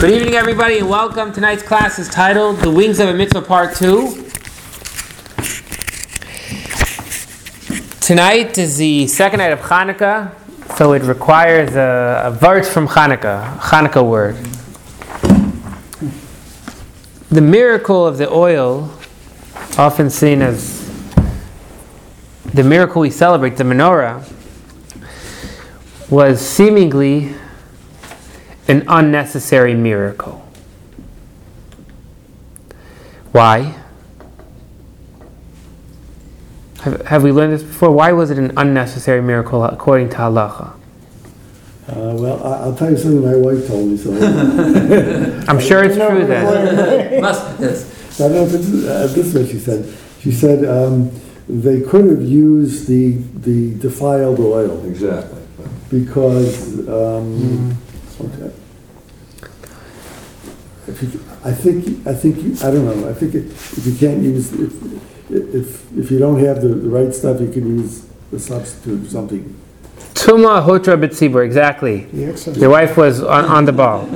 Good evening, everybody, and welcome. Tonight's class is titled The Wings of a Mitzvah Part 2. Tonight is the second night of Hanukkah, so it requires a, a verse from Hanukkah, a Hanukkah word. The miracle of the oil, often seen as the miracle we celebrate, the menorah, was seemingly an unnecessary miracle. Why? Have, have we learned this before? Why was it an unnecessary miracle according to halacha? Uh, well, I, I'll tell you something my wife told me. So I'm sure it's true then. Must, yes. I don't know if it's, uh, this is what she said. She said um, they could have used the the defiled oil Exactly. because um, okay. If you, I think I think you, I don't know. I think it, if you can't use if if if you don't have the, the right stuff, you can use the substitute something. Tuma hotra b'tzibur, exactly. Your wife was on, on the ball.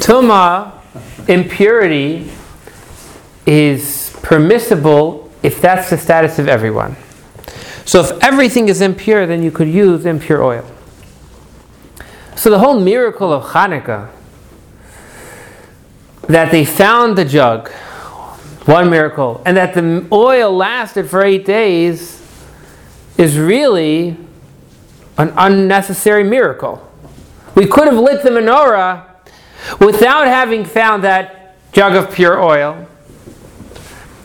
Tuma, impurity, is permissible if that's the status of everyone. So if everything is impure, then you could use impure oil. So the whole miracle of Hanukkah, that they found the jug, one miracle, and that the oil lasted for eight days, is really an unnecessary miracle. We could have lit the menorah without having found that jug of pure oil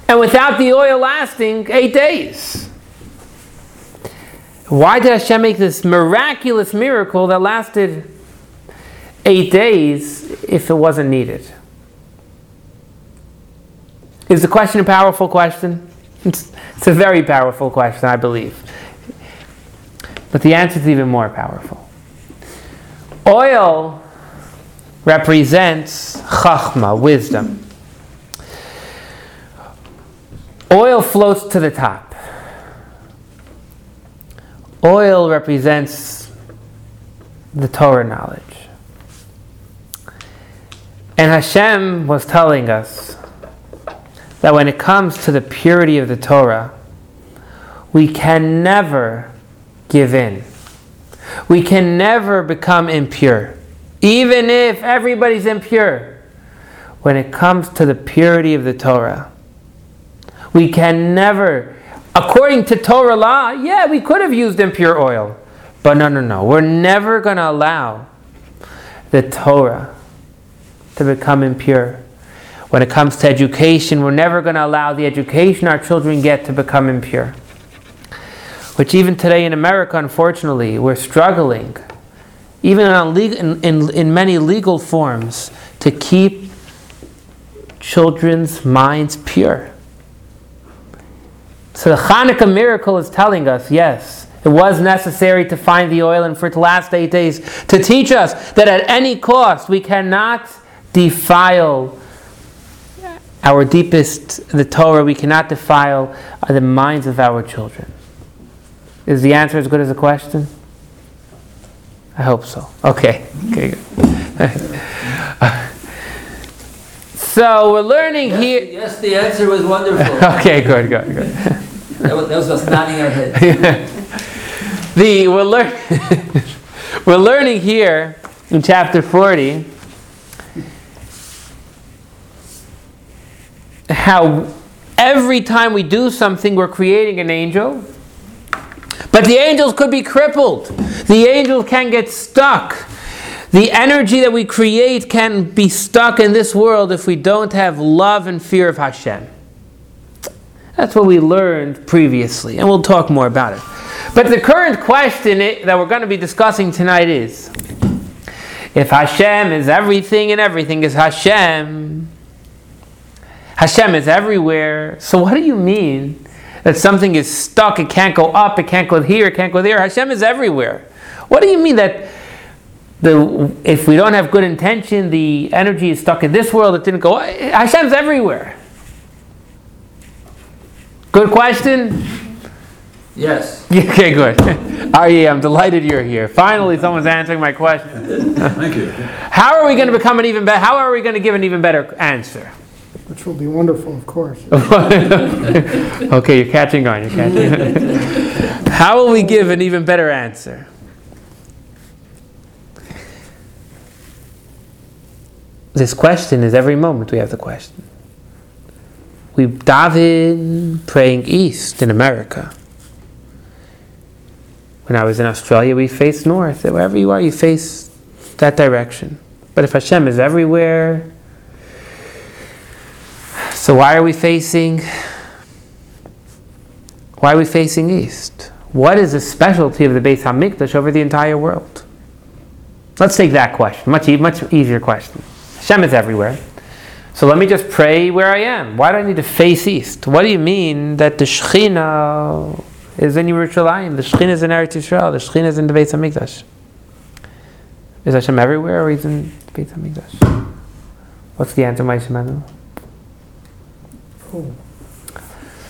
and without the oil lasting eight days. Why did Hashem make this miraculous miracle that lasted eight days if it wasn't needed? Is the question a powerful question? It's, it's a very powerful question, I believe. But the answer is even more powerful. Oil represents chachma, wisdom. Oil floats to the top. Oil represents the Torah knowledge. And Hashem was telling us that when it comes to the purity of the Torah, we can never give in. We can never become impure, even if everybody's impure. When it comes to the purity of the Torah, we can never, according to Torah law, yeah, we could have used impure oil. But no, no, no. We're never going to allow the Torah to become impure. When it comes to education, we're never going to allow the education our children get to become impure. Which even today in America, unfortunately, we're struggling, even in, in, in many legal forms, to keep children's minds pure. So the Hanukkah miracle is telling us yes, it was necessary to find the oil and for it to last eight days to teach us that at any cost we cannot defile our deepest, the Torah, we cannot defile are the minds of our children. Is the answer as good as the question? I hope so. Okay. Okay. so we're learning Yes, here. yes, the answer was wonderful. Okay, good, good, good. That was, that was us nodding our heads. the we're learn we're learning here in chapter 40 how every time we do something we're creating an angel but the angels could be crippled the angels can get stuck the energy that we create can be stuck in this world if we don't have love and fear of Hashem. That's what we learned previously, and we'll talk more about it. But the current question that we're going to be discussing tonight is if Hashem is everything and everything is Hashem, Hashem is everywhere, so what do you mean that something is stuck, it can't go up, it can't go here, it can't go there? Hashem is everywhere. What do you mean that the, if we don't have good intention, the energy is stuck in this world, it didn't go? Hashem's everywhere. Good question? Yes. Okay, good. Aryeh, I'm delighted you're here. Finally, someone's answering my question. Thank you. How are we going to become an even better? How are we going to give an even better answer? Which will be wonderful, of course. okay, you're catching on. You're catching. on. How will we give an even better answer? This question is every moment we have the question. We daven praying east in America. When I was in Australia, we face north. Wherever you are, you face that direction. But if Hashem is everywhere, so why are we facing? Why are we facing east? What is the specialty of the Beis Hamikdash over the entire world? Let's take that question. Much much easier question. Hashem is everywhere. So let me just pray where I am. Why do I need to face east? What do you mean that the Shekhinah is in Yerushalayim? The Shekhinah is in Eretz Yisrael. The Shekhinah is in the Beis Hamikdash. Is Hashem everywhere or is in the Beis Hamikdash? What's the answer, Ma'aseh Manu?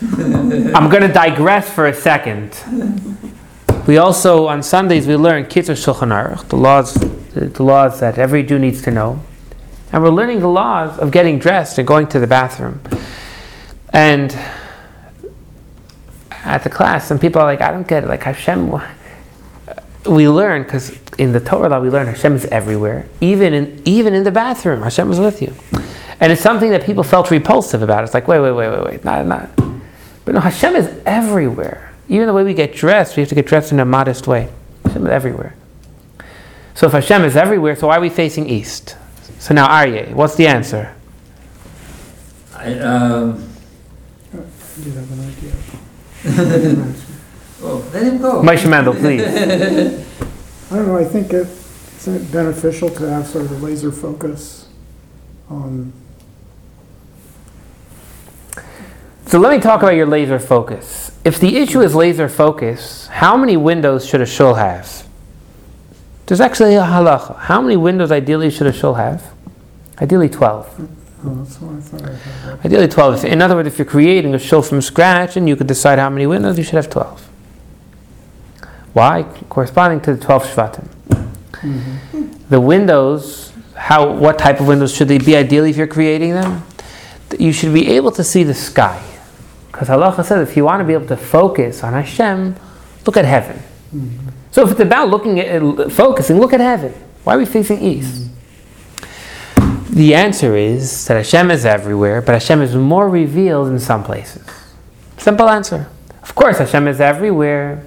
I'm going to digress for a second. We also on Sundays we learn Kitzur Shulchan Aruch, the laws, the laws that every Jew needs to know, and we're learning the laws of getting dressed and going to the bathroom. And at the class, some people are like, "I don't get it." Like Hashem, we learn because in the Torah law we learn Hashem is everywhere, even in even in the bathroom. Hashem is with you, and it's something that people felt repulsive about. It's like, wait, wait, wait, wait, wait, not, not. But no, Hashem is everywhere. Even the way we get dressed, we have to get dressed in a modest way. Hashem is everywhere. So if Hashem is everywhere, so why are we facing east? So now, Aryeh, what's the answer? I, um, I do have an idea. oh, let him go. Moshe Mendel, please. I don't know, I think it, isn't it beneficial to have sort of a laser focus on, So let me talk about your laser focus. If the issue is laser focus, how many windows should a shul have? There's actually a halacha. How many windows ideally should a shul have? Ideally 12. oh, that's what I thought I had. Ideally 12. In other words, if you're creating a shul from scratch and you could decide how many windows, you should have 12. Why? Corresponding to the 12 Shvatim. Mm-hmm. The windows, how, what type of windows should they be ideally if you're creating them? You should be able to see the sky. Because halacha says if you want to be able to focus on Hashem, look at heaven. Mm-hmm. So if it's about looking at uh, focusing, look at heaven. Why are we facing east? Mm-hmm. The answer is that Hashem is everywhere, but Hashem is more revealed in some places. Simple answer. Of course, Hashem is everywhere,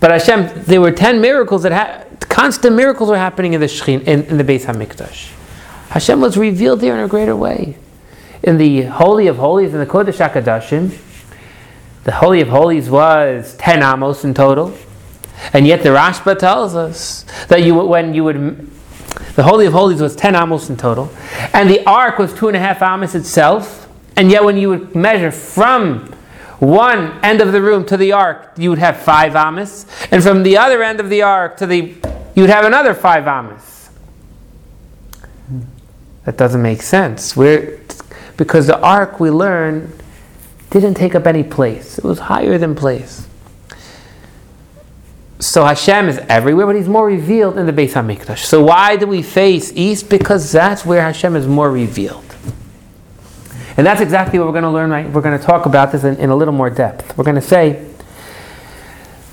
but Hashem, there were ten miracles that ha- constant miracles were happening in the Shechin, in, in the Beis Hamikdash. Hashem was revealed there in a greater way. In the Holy of Holies, in the Kodesh Hakodashim, the Holy of Holies was ten amos in total, and yet the Rashba tells us that you when you would the Holy of Holies was 10 amos in total. And the ark was two and a half amos itself. And yet, when you would measure from one end of the room to the ark, you would have five amos. And from the other end of the ark to the, you would have another five amos. That doesn't make sense. We're, because the ark, we learn, didn't take up any place, it was higher than place. So Hashem is everywhere, but He's more revealed in the Beis Hamikdash. So why do we face east? Because that's where Hashem is more revealed. And that's exactly what we're going to learn. Right? We're going to talk about this in, in a little more depth. We're going to say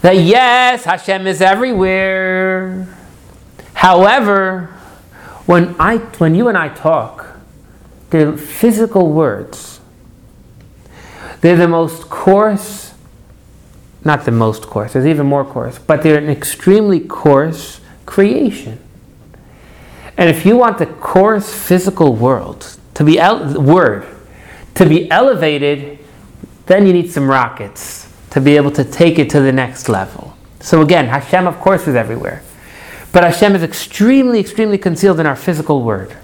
that yes, Hashem is everywhere. However, when I, when you and I talk, they're physical words. They're the most coarse not the most coarse, there's even more coarse, but they're an extremely coarse creation. And if you want the coarse physical world to be el- word to be elevated, then you need some rockets to be able to take it to the next level. So again, Hashem of course is everywhere. But Hashem is extremely, extremely concealed in our physical word.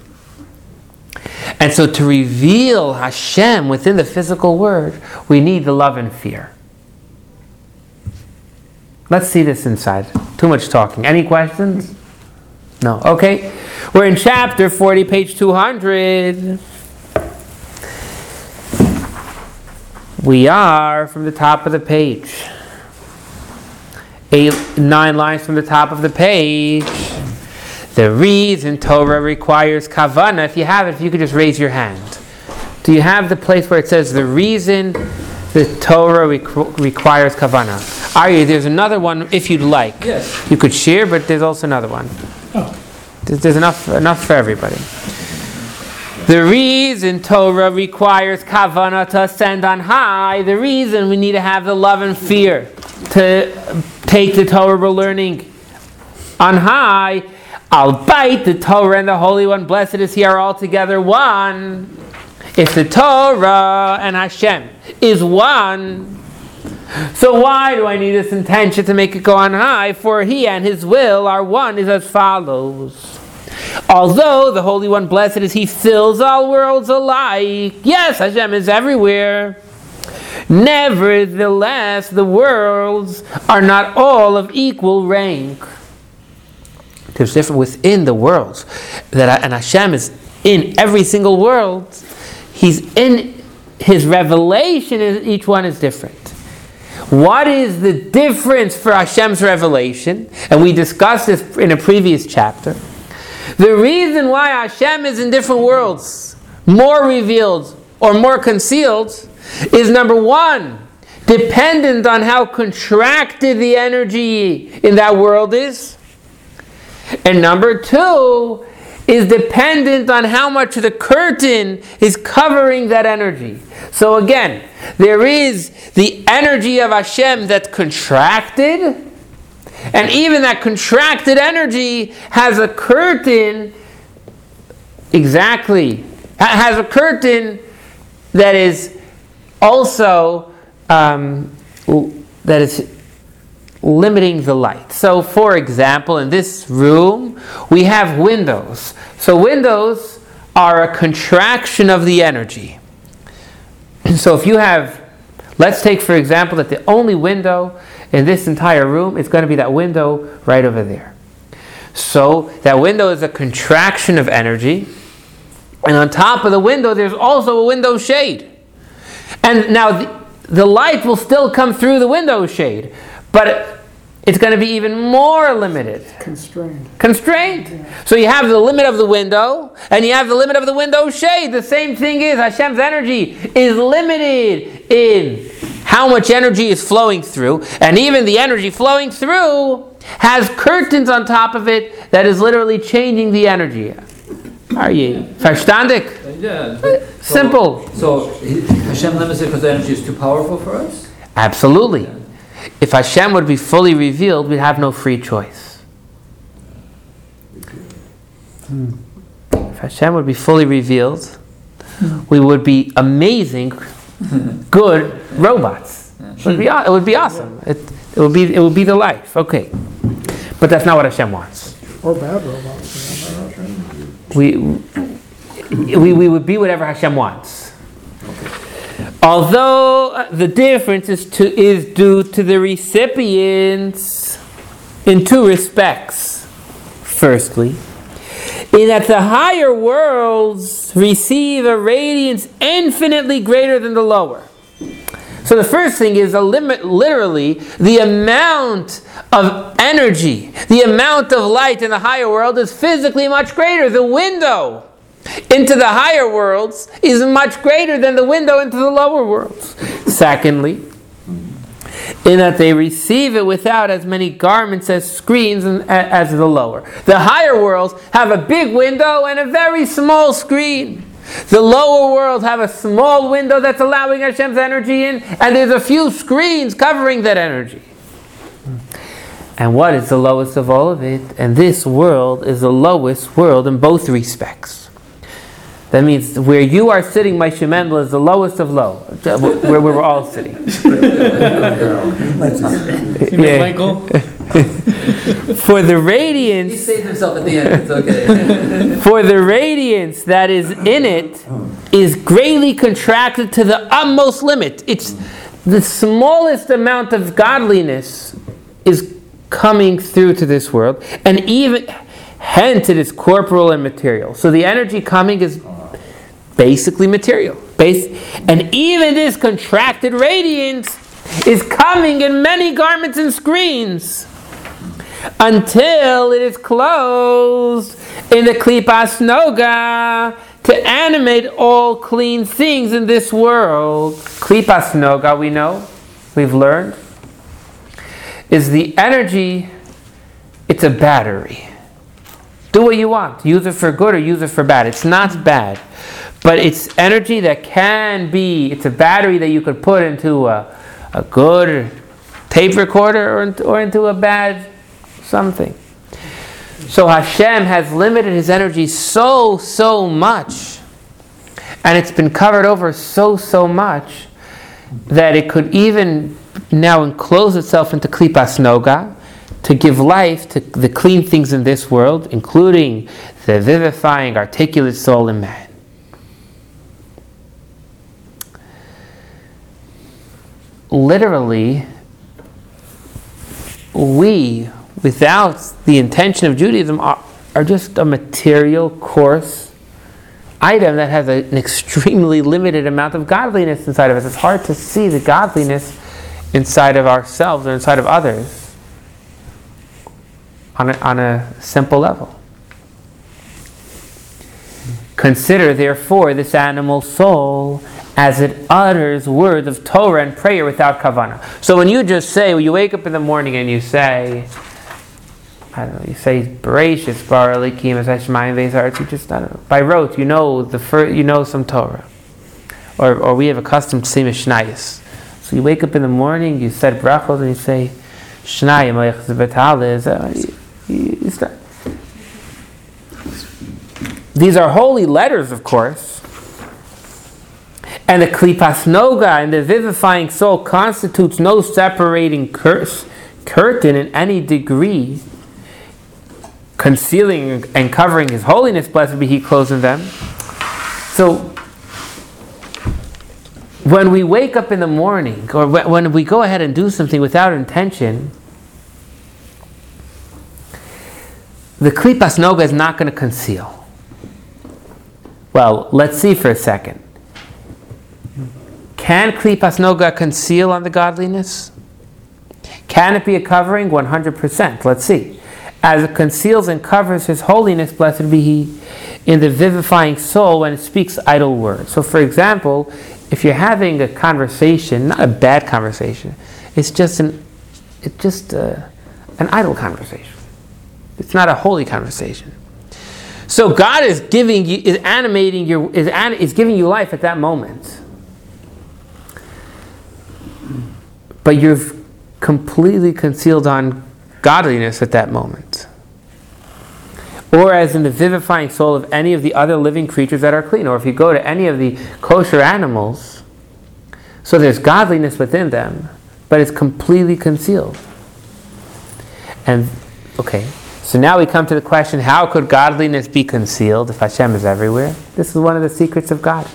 And so to reveal Hashem within the physical word, we need the love and fear. Let's see this inside. Too much talking. Any questions? No. Okay. We're in chapter 40, page 200. We are from the top of the page. eight, nine lines from the top of the page. The reason Torah requires kavana, if you have it, if you could just raise your hand. Do you have the place where it says the reason the Torah requ- requires kavana? Are you? There's another one if you'd like. Yes. You could share, but there's also another one. Oh. There's, there's enough enough for everybody. The reason Torah requires kavana to ascend on high, the reason we need to have the love and fear to take the Torah we're learning on high, albeit the Torah and the Holy One, blessed is He, are all together one. If the Torah and Hashem is one, so why do I need this intention to make it go on high? For He and His will are one, is as follows. Although the Holy One, blessed is He, fills all worlds alike. Yes, Hashem is everywhere. Nevertheless, the worlds are not all of equal rank. There's different within the worlds. That and Hashem is in every single world. He's in His revelation. Each one is different. What is the difference for Hashem's revelation? And we discussed this in a previous chapter. The reason why Hashem is in different worlds, more revealed or more concealed, is number one, dependent on how contracted the energy in that world is. And number two, is dependent on how much the curtain is covering that energy. So again, there is the energy of Hashem that's contracted, and even that contracted energy has a curtain, exactly, has a curtain that is also um, that is limiting the light. So, for example, in this room, we have windows. So, windows are a contraction of the energy. So, if you have, let's take for example that the only window in this entire room is going to be that window right over there. So, that window is a contraction of energy. And on top of the window, there's also a window shade. And now the, the light will still come through the window shade, but it's going to be even more limited, constrained. constrained. So you have the limit of the window, and you have the limit of the window shade. The same thing is Hashem's energy is limited in how much energy is flowing through, and even the energy flowing through has curtains on top of it that is literally changing the energy. Are you verstandig? Yeah. so- Simple. So he- Hashem limits it because the energy is too powerful for us? Absolutely. If Hashem would be fully revealed, we'd have no free choice. If Hashem would be fully revealed, we would be amazing, good robots. It would be, it would be awesome. It, it would be, it would be the life. Okay. But that's not what Hashem wants. Or bad robots. We, we, we would be whatever Hashem wants. Although uh, the difference is, to, is due to the recipients in two respects. Firstly, in that the higher worlds receive a radiance infinitely greater than the lower. So the first thing is a limit, literally, the amount of energy, the amount of light in the higher world is physically much greater. The window into the higher worlds is much greater than the window into the lower worlds. Secondly, in that they receive it without as many garments as screens as the lower. The higher worlds have a big window and a very small screen. The lower worlds have a small window that's allowing Hashem's energy in, and there's a few screens covering that energy. And what is the lowest of all of it? And this world is the lowest world in both respects. That means where you are sitting, my Mendel, is the lowest of low, where we were all sitting. Yeah. Michael? For the radiance. He radiance, saved himself at the end, it's okay. for the radiance that is in it is greatly contracted to the utmost limit. It's the smallest amount of godliness is coming through to this world, and even hence it is corporal and material. So the energy coming is basically material. Base, and even this contracted radiance is coming in many garments and screens until it is closed in the klipas noga to animate all clean things in this world. Klipas noga, we know, we've learned, is the energy, it's a battery. Do what you want. Use it for good or use it for bad. It's not bad. But it's energy that can be, it's a battery that you could put into a, a good tape recorder or, into- or into a bad something. So Hashem has limited his energy so, so much, and it's been covered over so, so much, that it could even now enclose itself into Klipas Noga to give life to the clean things in this world, including the vivifying, articulate soul in man. Literally, we, without the intention of Judaism, are, are just a material, coarse item that has a- an extremely limited amount of godliness inside of us. It's hard to see the godliness inside of ourselves or inside of others on a, on a simple level. Consider, therefore, this animal soul as it utters words of Torah and prayer without kavana. So when you just say, when you wake up in the morning and you say, I don't know, you say Bereshit, Bar Elikim, as Hashmayim Vezarts, you just, I don't know, by rote, you know the first, you know some Torah. Or, or we have a custom to say Mishnayos. So you wake up in the morning, you said brachos, and you say, Shnayim, uh. These are holy letters, of course. And the klipas noga and the vivifying soul constitutes no separating curse, curtain in any degree, concealing and covering his holiness, blessed be he, closing them. So, when we wake up in the morning, or when we go ahead and do something without intention, the klipas noga is not going to conceal. Well, let's see for a second. Can klipas noga conceal on the godliness? Can it be a covering? 100%. Let's see. As it conceals and covers his holiness, blessed be he, in the vivifying soul when it speaks idle words. So, for example, if you're having a conversation, not a bad conversation, it's just an, it's just uh an idle conversation. It's not a holy conversation. So God is giving you, is animating your, is, is giving you life at that moment. But you've completely concealed on godliness at that moment. Or as in the vivifying soul of any of the other living creatures that are clean. Or if you go to any of the kosher animals, so there's godliness within them, but it's completely concealed. And, okay, so now we come to the question how could godliness be concealed if Hashem is everywhere? This is one of the secrets of God.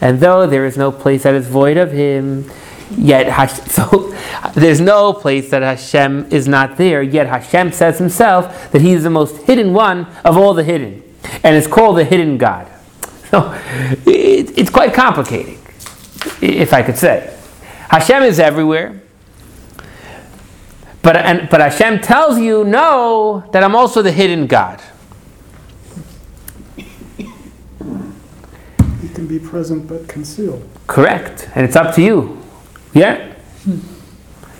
And though there is no place that is void of Him, yet so there's no place that Hashem is not there. Yet Hashem says Himself that He is the most hidden one of all the hidden, and it's called the hidden God. So it, it's quite complicated, if I could say. Hashem is everywhere. But, and, but Hashem tells you, no, that I'm also the hidden God. He can be present but concealed. Correct. And it's up to you. Yeah?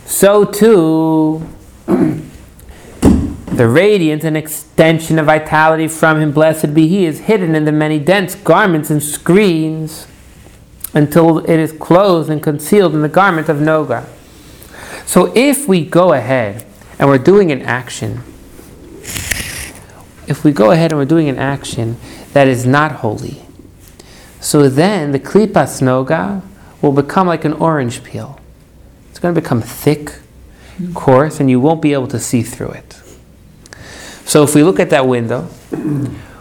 So too, the radiance and extension of vitality from him, blessed be he, is hidden in the many dense garments and screens until it is closed and concealed in the garment of Noga. So if we go ahead and we're doing an action, if we go ahead and we're doing an action that is not holy, so then the klipas noga will become like an orange peel. It's going to become thick, coarse, and you won't be able to see through it. So if we look at that window,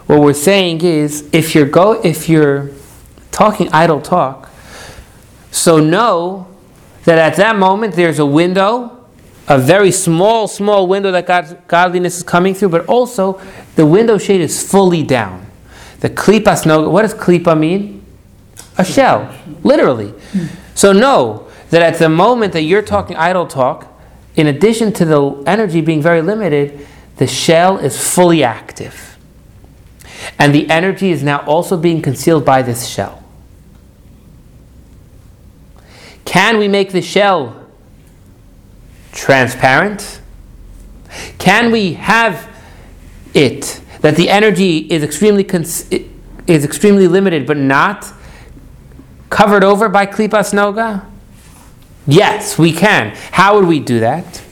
what we're saying is if you're go if you're talking idle talk, so know that at that moment there's a window, a very small, small window that God, godliness is coming through, but also the window shade is fully down. The klipas no what does klipa mean? A shell, literally. So know that at the moment that you're talking idle talk, in addition to the energy being very limited, the shell is fully active. And the energy is now also being concealed by this shell. Can we make the shell transparent? Can we have it that the energy is extremely cons- is extremely limited but not covered over by klipas noga? Yes, we can. How would we do that?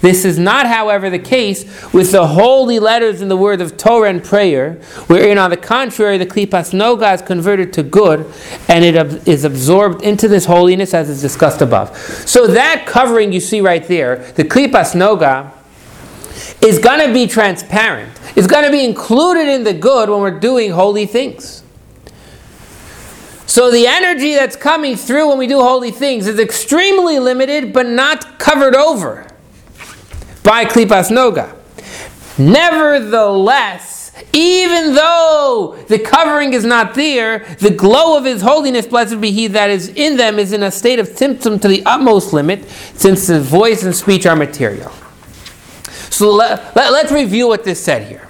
This is not, however, the case with the holy letters in the word of Torah and prayer, wherein, on the contrary, the klipas noga is converted to good and it ab- is absorbed into this holiness as is discussed above. So that covering you see right there, the klipas noga, is going to be transparent. It's going to be included in the good when we're doing holy things. So the energy that's coming through when we do holy things is extremely limited but not covered over by Klipas Noga. Nevertheless, even though the covering is not there, the glow of His holiness, blessed be He that is in them, is in a state of tzimtzum to the utmost limit, since the voice and speech are material. So let, let, let's review what this said here.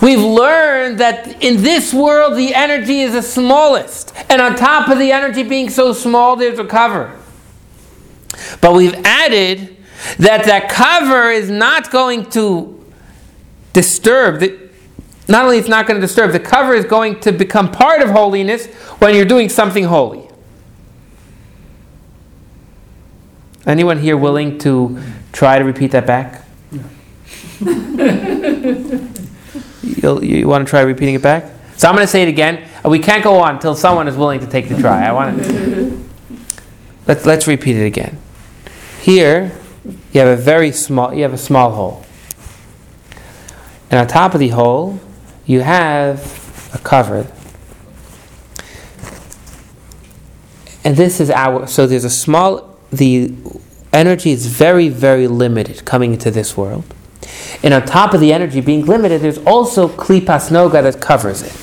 We've learned that in this world the energy is the smallest, and on top of the energy being so small, there's a cover. But we've added that that cover is not going to disturb the, not only it's not going to disturb the cover is going to become part of holiness when you're doing something holy. Anyone here willing to try to repeat that back You'll, you want to try repeating it back? So i'm going to say it again. Uh, we can't go on until someone is willing to take the try. I want to let's, let's repeat it again. Here you have a very small you have a small hole. And on top of the hole you have a cover. And this is our so there's a small the energy is very very limited coming into this world and on top of the energy being limited there's also klipas noga that covers it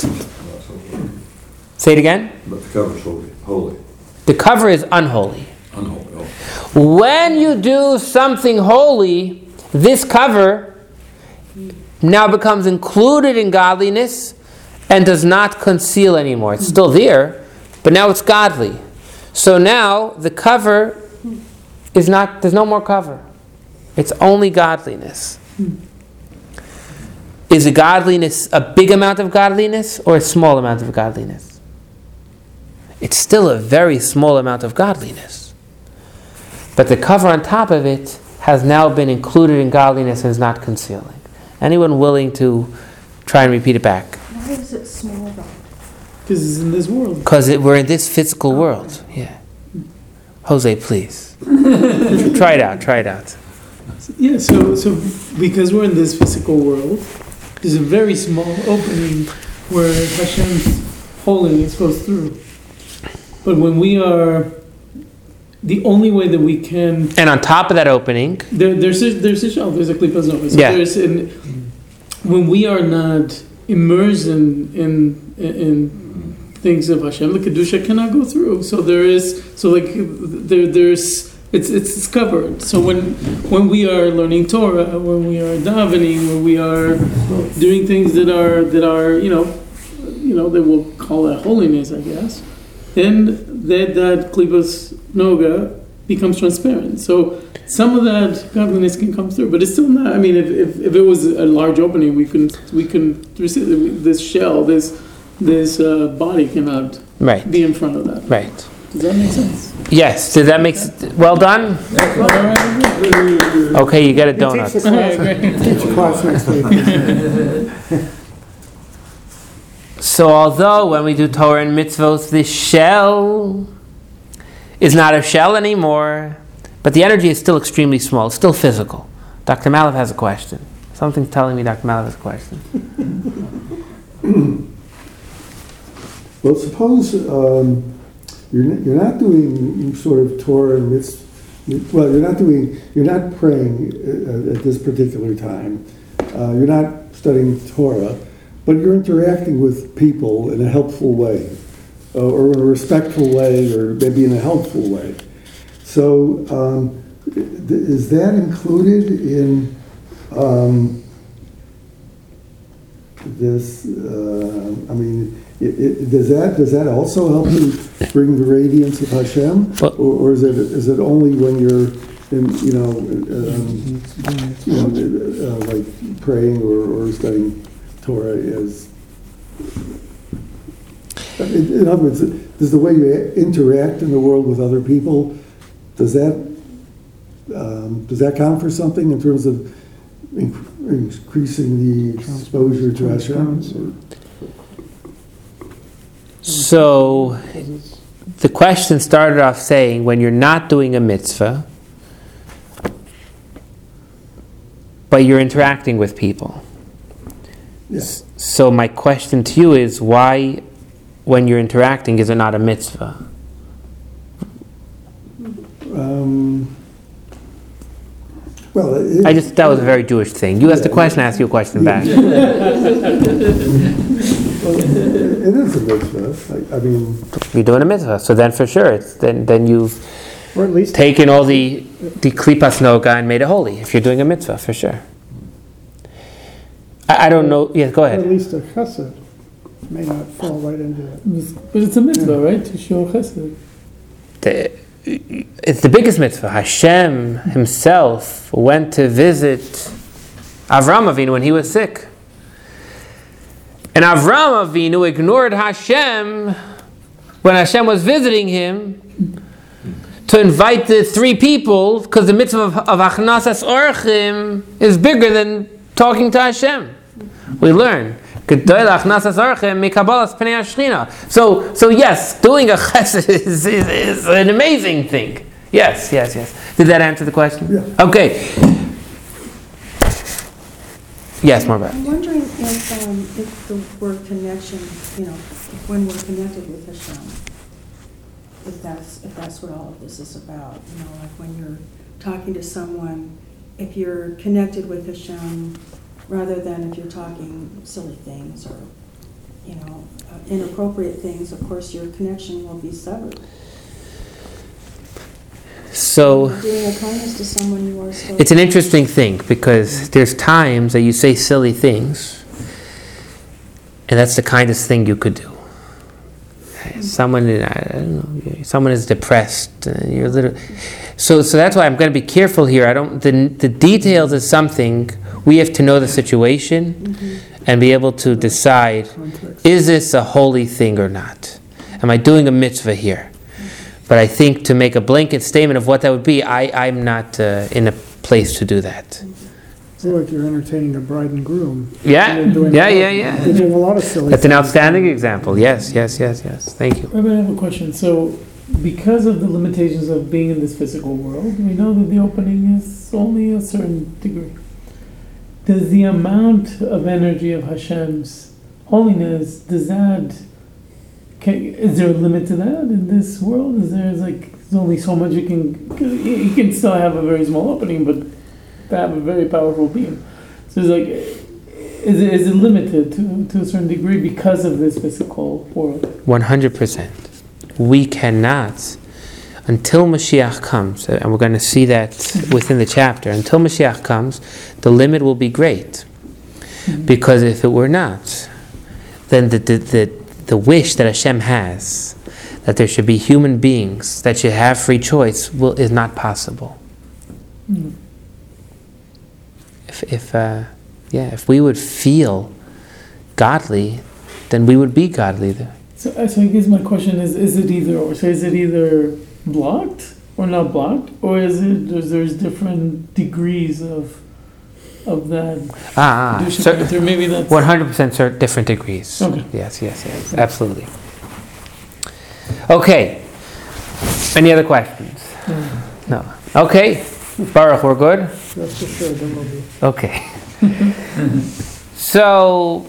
say it again But the cover's holy, holy, the cover is unholy unholy. oh. When you do something holy, this cover now becomes included in godliness and does not conceal anymore. It's still there, but now it's godly. So now the cover is not, there's no more cover. It's only godliness. Is a godliness a big amount of godliness or a small amount of godliness? It's still a very small amount of godliness. But the cover on top of it has now been included in godliness and is not concealing. Anyone willing to try and repeat it back? Why is it small though? Because it's in this world. Because we're in this physical world. Yeah. Jose, please. try it out. Try it out. Yeah, so so because we're in this physical world, there's a very small opening where Hashem's holiness goes through. But when we are, the only way that we can And on top of that opening, there, there's a, there's a shell, there's a. So Yeah. there's an, when we are not immersed in in in things of Hashem, the kedusha cannot go through. So there is so like there there's it's it's covered. So when when we are learning Torah, when we are davening, when we are doing things that are that are you know you know they will call that holiness, I guess. Then that that klipas noga becomes transparent. So some of that godliness can come through, but it's still not. I mean, if, if, if it was a large opening, we can we can receive this shell, this this uh, body cannot right, be in front of that. right. Does that make sense? Yes. Did that make s- well done? Okay, you get a Teach the donut. class, teach the class next week. So although when we do Torah and mitzvot, the shell is not a shell anymore, but the energy is still extremely small, it's still physical. Dr. Malov has a question. Something's telling me Dr. Malov has a question. Well, suppose um, you're, n- you're not doing sort of Torah and mitzvah, well, you're not doing, you're not praying uh, at this particular time. Uh, you're not studying Torah, but you're interacting with people in a helpful way, uh, or in a respectful way, or maybe in a helpful way. So, um, is that included in, um, this, uh, I mean, i i does that, does that also help you bring the radiance of Hashem? Or, or is it, is it only when you're in, you know, um, you know, uh, like praying or, or studying Torah is, in, in other words, does the way you interact in the world with other people, does that, um, does that count for something in terms of in- increasing the exposure to Hashem? So the question started off saying when you're not doing a mitzvah, but you're interacting with people. Yes. So my question to you is why, when you're interacting, is it not a mitzvah? Um, well, it, I just that was a very Jewish thing. You asked a question, I asked you a question back. it is a mitzvah. I, I mean, You're doing a mitzvah, so then for sure, it's, then then you've Or at least, taken all the the klipas noga and made it holy. If you're doing a mitzvah, for sure. I, I don't know. Yeah, go or at least a chesed may not fall right into it. But it's a mitzvah, right? To show chesed. The- it's the biggest mitzvah. Hashem Himself went to visit Avram Avinu when he was sick, and Avram Avinu ignored Hashem when Hashem was visiting him to invite the three people because the mitzvah of, of Achnasas Orchim is bigger than talking to Hashem. We learn. "G'dol achnasas orchim mikabalas pnei hashchina." So, so yes, doing a chesed is, is, is an amazing thing. Yes, yes, yes. Did that answer the question? Yeah. Okay. Yes, Marbet. I'm wondering if, um, if the word connection, you know, when we're connected with Hashem, if that's, if that's what all of this is about, you know, like when you're talking to someone, if you're connected with Hashem, rather than if you're talking silly things or, you know, uh, inappropriate things, of course, your connection will be severed. So. Doing a kindness to someone you are still. It's an interesting thing because there's times that you say silly things, and that's the kindest thing you could do. Someone, I don't know, someone is depressed, and you're a little. So, so that's why I'm going to be careful here. I don't. The, the details is something we have to know the situation mm-hmm. and be able to decide: is this a holy thing or not? Am I doing a mitzvah here? But I think to make a blanket statement of what that would be, I, I'm not uh, in a place to do that. It's like you're entertaining a bride and groom. Yeah, They're doing yeah, a lot- yeah, yeah. They're doing a lot of silly. That's an things. outstanding example. Yes, yes, yes, yes. Thank you. Rabbi, I have a question. So, because of the limitations of being in this physical world, we know that the opening is only a certain degree. Does the amount of energy of Hashem's holiness, does that, can, is there a limit to that in this world? Is there like, there's only so much you can you can still have a very small opening, but to have a very powerful beam. So it's like, is it, is it limited to, to a certain degree because of this physical world? 100%. We cannot, until Mashiach comes, and we're going to see that within the chapter, until Mashiach comes, the limit will be great. Mm-hmm. Because if it were not, then the, the, the, the wish that Hashem has, that there should be human beings that should have free choice, will, is not possible. Mm. If, if, uh, yeah, if we would feel godly, then we would be godly. there. So, uh, so I guess my question is: Is it either or? So is it either blocked or not blocked, or is it there's, there's different degrees of of that? Ah, ah Kedusha cer- maybe that's 100% cer- different degrees. Okay. Yes, yes, yes, absolutely. Okay. Any other questions? No. Okay. Baruch, we're good? That's for sure, there will be. Okay. so,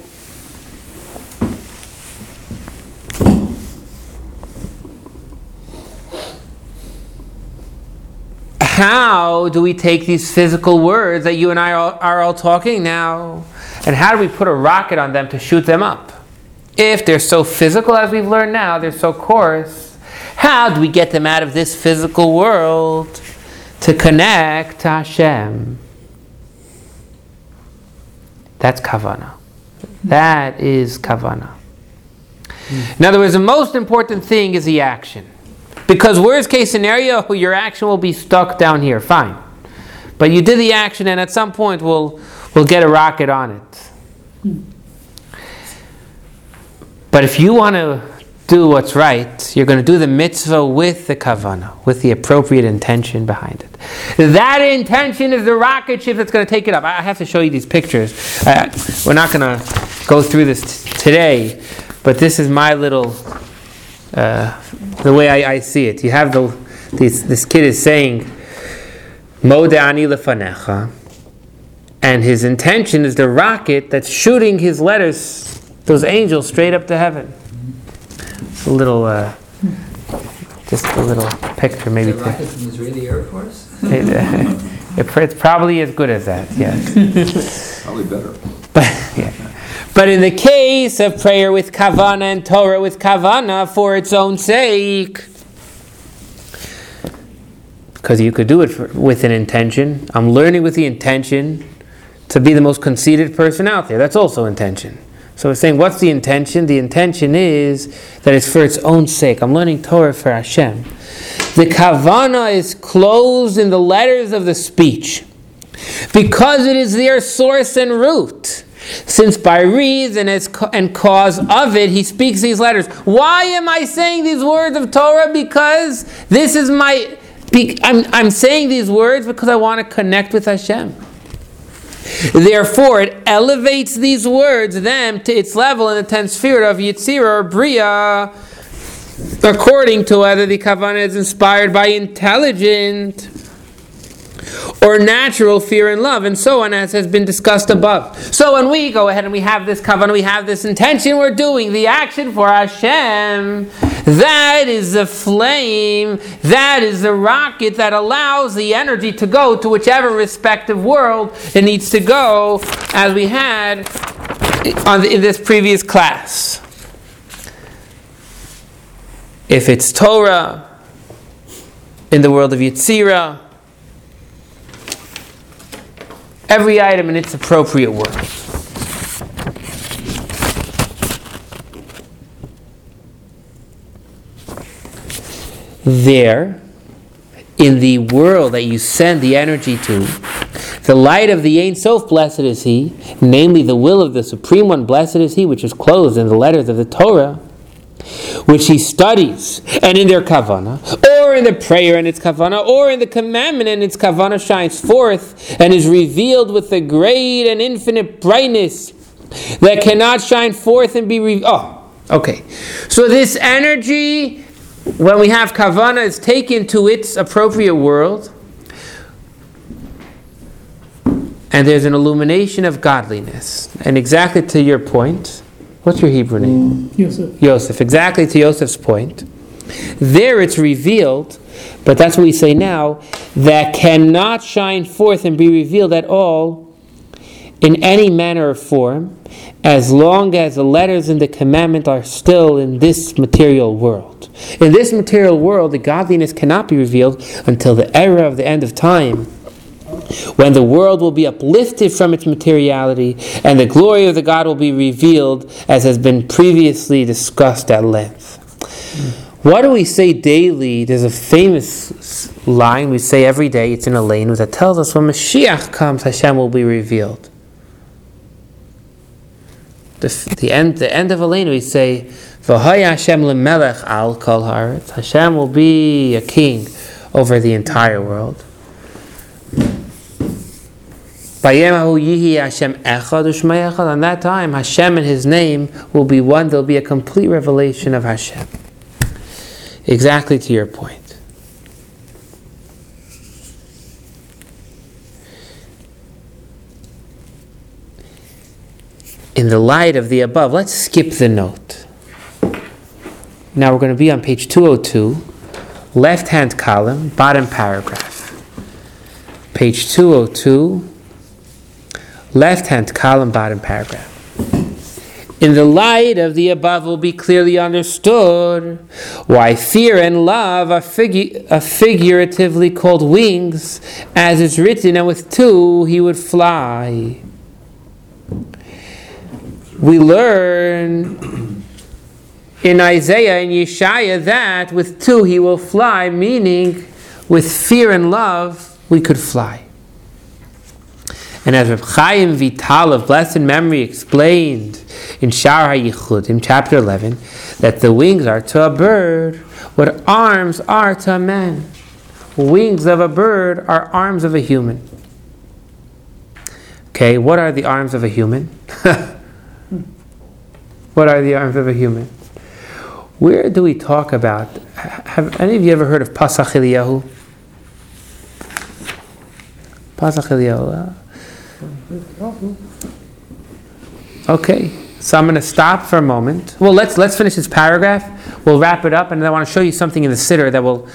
how do we take these physical words that you and I are, are all talking now, and how do we put a rocket on them to shoot them up? If they're so physical as we've learned now, they're so coarse, How do we get them out of this physical world to connect to Hashem? That's kavana. That is kavana. In other words, the most important thing is the action. Because worst case scenario, your action will be stuck down here. Fine. But you did the action and at some point we'll, we'll get a rocket on it. But if you want to do what's right, you're going to do the mitzvah with the kavana, with the appropriate intention behind it. That intention is the rocket ship that's going to take it up. I have to show you these pictures. Uh, we're not going to go through this t- today, but this is my little, uh, the way I, I, see it. You have the, this, this kid is saying, Modani lefanecha, and his intention is the rocket that's shooting his letters, those angels, straight up to heaven It's a little, uh, just a little picture, maybe. Is rocket from Israeli Air Force? it, uh, it's probably as good as that. Yes. Probably better. But yeah. But in the case of prayer with kavana and Torah with kavana for its own sake, because you could do it for, with an intention. I'm learning with the intention to be the most conceited person out there. That's also intention. So we're saying, what's the intention? The intention is that it's for its own sake. I'm learning Torah for Hashem. The kavana is closed in the letters of the speech because it is their source and root. Since by reason and cause of it, he speaks these letters. Why am I saying these words of Torah? Because this is my. I'm, I'm saying these words because I want to connect with Hashem. Therefore, it elevates these words, them, to its level in the tense sphere of Yetzirah or Bria, according to whether the Kavanah is inspired by intelligent or natural fear and love, and so on, as has been discussed above. So when we go ahead and we have this kavana, we have this intention, we're doing the action for Hashem. That is the flame, that is the rocket that allows the energy to go to whichever respective world it needs to go, as we had on the, in this previous class. If it's Torah in the world of Yetzirah, every item in its appropriate world. There, in the world that you send the energy to, the light of the Ein Sof, blessed is He, namely the will of the Supreme One, blessed is He, which is clothed in the letters of the Torah, which he studies, and in their kavana, or in the prayer and its kavana, or in the commandment and its kavana shines forth and is revealed with a great and infinite brightness that cannot shine forth and be revealed. Oh, okay. So this energy, when we have kavana, is taken to its appropriate world. And there's an illumination of godliness. And exactly to your point, What's your Hebrew name? Mm, Yosef. Yosef. Exactly to Yosef's point. There it's revealed, but that's what we say now, that cannot shine forth and be revealed at all in any manner or form as long as the letters in the commandment are still in this material world. In this material world, the godliness cannot be revealed until the era of the end of time when the world will be uplifted from its materiality and the glory of the God will be revealed as has been previously discussed at length. What do we say daily? There's a famous line we say every day, it's in Aleinu that tells us when Mashiach comes, Hashem will be revealed. The, the end, the end of Aleinu we say, Hashem lemelech al kol. Hashem will be a king over the entire world. On that time, Hashem and His name will be one. There'll be a complete revelation of Hashem. Exactly to your point. In the light of the above, let's skip the note. Now we're going to be on page 202, left hand column, bottom paragraph. Page 202 left hand column, bottom paragraph. In the light of the above will be clearly understood why fear and love are, figu- are figuratively called wings, as is written, and with two he would fly. We learn in Isaiah and Yeshaya that with two he will fly, meaning with fear and love we could fly. And as Reb Chaim Vital of blessed memory explained in Shar HaYichud in chapter 11, that the wings are to a bird what arms are to a man. Wings of a bird are arms of a human. Okay, what are the arms of a human? what are the arms of a human? Where do we talk about? Have any of you ever heard of Pasach Eliyahu? Pasach Eliyahu. Uh, Okay, so I'm going to stop for a moment. Well, let's let's finish this paragraph. We'll wrap it up, and then I want to show you something in the siddur that will.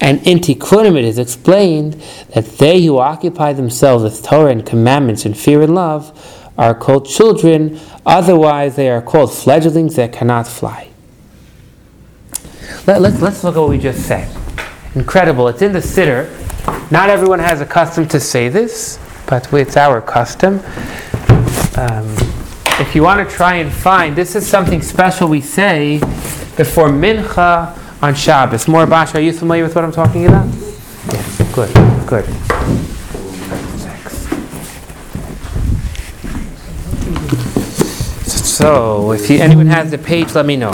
And in Tikkunim it is explained that they who occupy themselves with Torah and commandments and fear and love are called children. Otherwise, they are called fledglings that cannot fly. Let, let's let's look at what we just said. Incredible! It's in the siddur. Not everyone has a custom to say this, but it's our custom. Um, if you want to try and find, this is something special we say before Mincha on Shabbos. More Bash, are you familiar with what I'm talking about? Yes, good, good. So, if you, anyone has the page, let me know.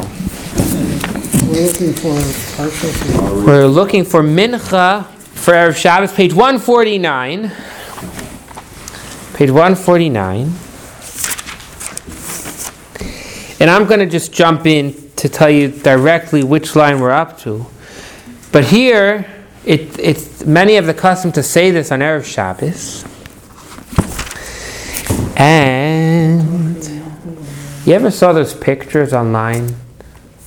We're looking for. We're looking for Mincha for Erev Shabbos, page 149. Page 149. And I'm going to just jump in to tell you directly which line we're up to. But here, it, it's many have the custom to say this on Erev Shabbos. And you ever saw those pictures online?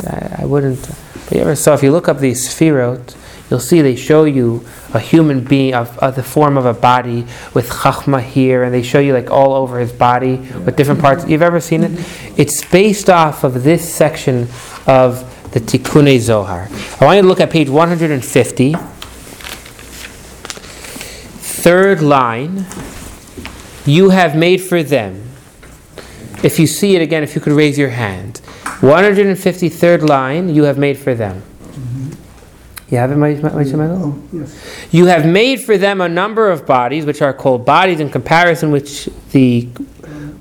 I, I wouldn't. But you ever saw, if you look up these Sfirot, you'll see they show you a human being of, of the form of a body with chachma here, and they show you like all over his body with different parts. You've ever seen it? It's based off of this section of the Tikkunei Zohar. I want you to look at page 150, third line. You have made for them. If you see it again, if you could raise your hand. 153rd line, you have made for them. You have it, Mendel? Mm, oh, yes. You have made for them a number of bodies, which are called bodies in comparison which the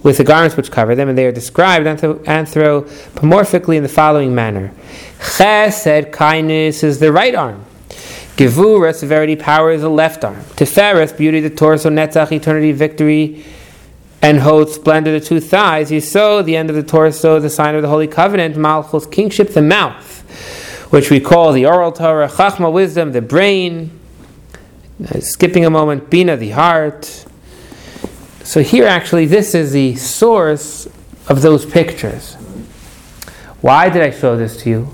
with the garments which cover them, and they are described anthro- anthropomorphically in the following manner: Chesed, kindness, is the right arm. Gevura, severity, power, is the left arm. Tiferet, beauty, the torso. Netzach, eternity, victory, and Hod, splendor, the two thighs. Yisod, the end of the torso, the sign of the holy covenant. Malchus, kingship, the mouth which we call the oral Torah, Chachma, wisdom, the brain, uh, skipping a moment, Bina, the heart. So here actually, this is the source of those pictures. Why did I show this to you?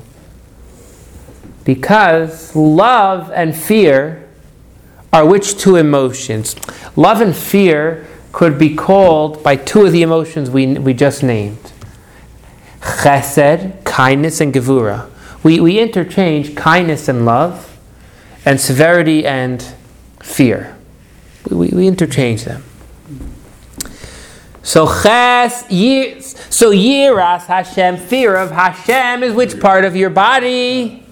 Because love and fear are which two emotions? Love and fear could be called by two of the emotions we, we just named chesed, kindness, and gevura. We, we interchange kindness and love, and severity and fear. We, we, we interchange them. So ches, ye, so yiras Hashem, fear of Hashem is which part of your body?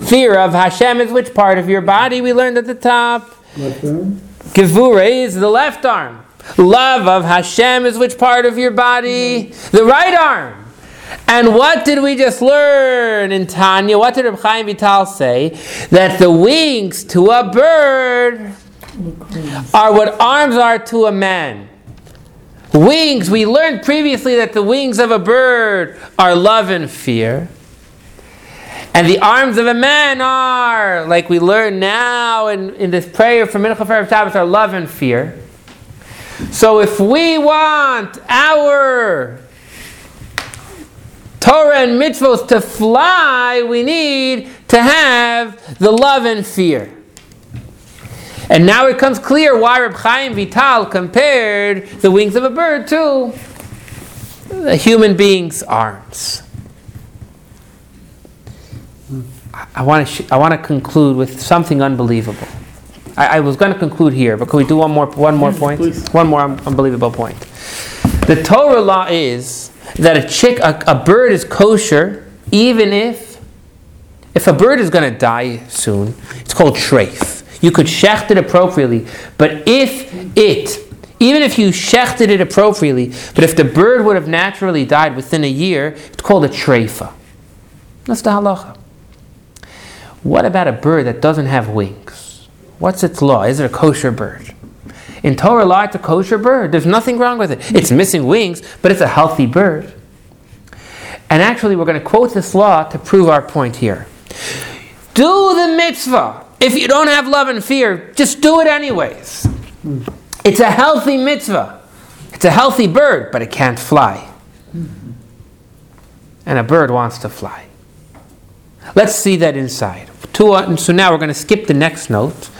Fear of Hashem is which part of your body? We learned at the top. Gevura is the left arm. Love of Hashem is which part of your body? The right arm. And what did we just learn in Tanya? What did Reb Chaim Vital say? That the wings to a bird are what arms are to a man. Wings, we learned previously that the wings of a bird are love and fear. And the arms of a man are, like we learn now in, in this prayer from Mincha Erev Shabbos, are love and fear. So if we want our Torah and mitzvot to fly, we need to have the love and fear. And now it comes clear why Reb Chaim Vital compared the wings of a bird to a human being's arms. I- want to sh- I want to conclude with something unbelievable. I, I was going to conclude here, but can we do one more one more point? Please. One more un- unbelievable point. The Torah law is that a chick a, a bird is kosher even if if a bird is going to die soon. It's called treif. You could shecht it appropriately, but if it even if you shechted it appropriately, but if the bird would have naturally died within a year, it's called a treifa. That's the halacha. What about a bird that doesn't have wings? What's its law? Is it a kosher bird? In Torah law, it's a kosher bird. There's nothing wrong with it. It's missing wings, but it's a healthy bird. And actually, we're going to quote this law to prove our point here. Do the mitzvah. If you don't have love and fear, just do it anyways. It's a healthy mitzvah. It's a healthy bird, but it can't fly. And a bird wants to fly. Let's see that inside. Two, so now we're going to skip the next note.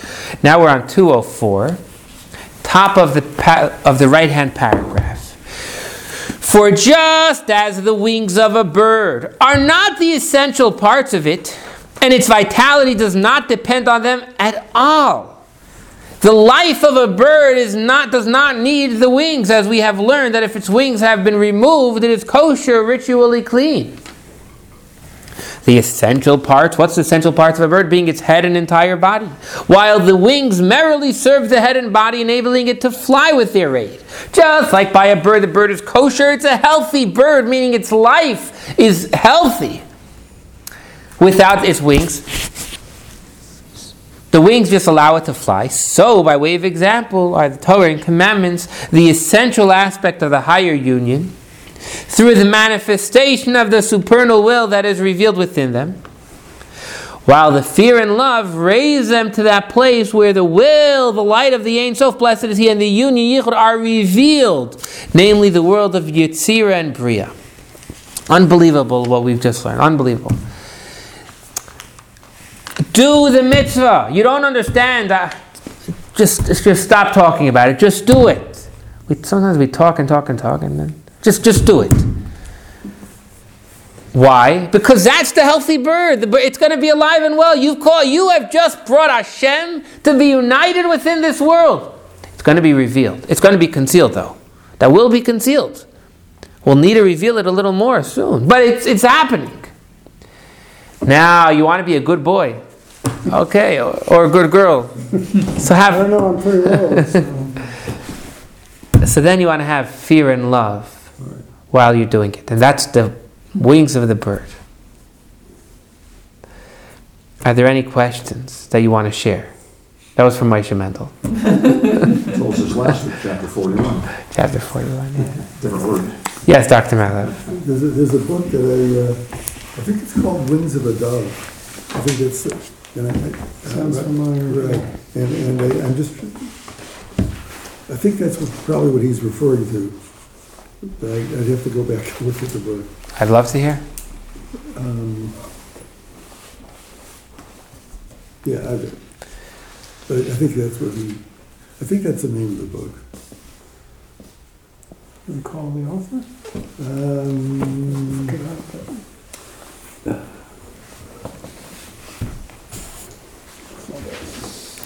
Now we're on 204, top of the, pa- of the right hand paragraph. For just as the wings of a bird are not the essential parts of it, and its vitality does not depend on them at all. The life of a bird is not, does not need the wings, as we have learned that if its wings have been removed, it is kosher, ritually clean. The essential parts, what's the essential parts of a bird? Being its head and entire body. While the wings merrily serve the head and body, enabling it to fly with their aid. Just like by a bird, the bird is kosher, it's a healthy bird, meaning its life is healthy. Without its wings, the wings just allow it to fly. So, by way of example, are the Torah and commandments the essential aspect of the higher union through the manifestation of the supernal will that is revealed within them. While the fear and love raise them to that place where the will, the light of the Ein Sof, blessed is He, and the union Yichud are revealed, namely the world of Yetzirah and Bria. Unbelievable what we've just learned. Unbelievable. Do the mitzvah. You don't understand. Uh, just, just stop talking about it. Just do it. We, sometimes we talk and talk and talk, and then just, just do it. Why? Because that's the healthy bird. The bird it's going to be alive and well. You've called. You have just brought Hashem to be united within this world. It's going to be revealed. It's going to be concealed, though. That will be concealed. We'll need to reveal it a little more soon, but it's it's happening. Now you want to be a good boy, okay, or, or a good girl. So I have don't know, I'm pretty low, so. so then you want to have fear and love while you're doing it. And that's the wings of the bird. Are there any questions that you want to share? That was from Moshe Mendel, Told us last week, chapter forty-one, chapter 41. Yeah. different word. Yes, Dr. Mallet. There's a, there's a book that I, uh, I think it's called Wings of a Dove. I think that's, uh, and I- I. Sounds familiar. Right, and, and I, I'm just, I think that's what, probably what he's referring to. But I, I'd have to go back and look at the book. I'd love to hear. Um, Yeah, I, but I think that's what he, I think that's the name of the book. Recall the author? Um, Look it up, but-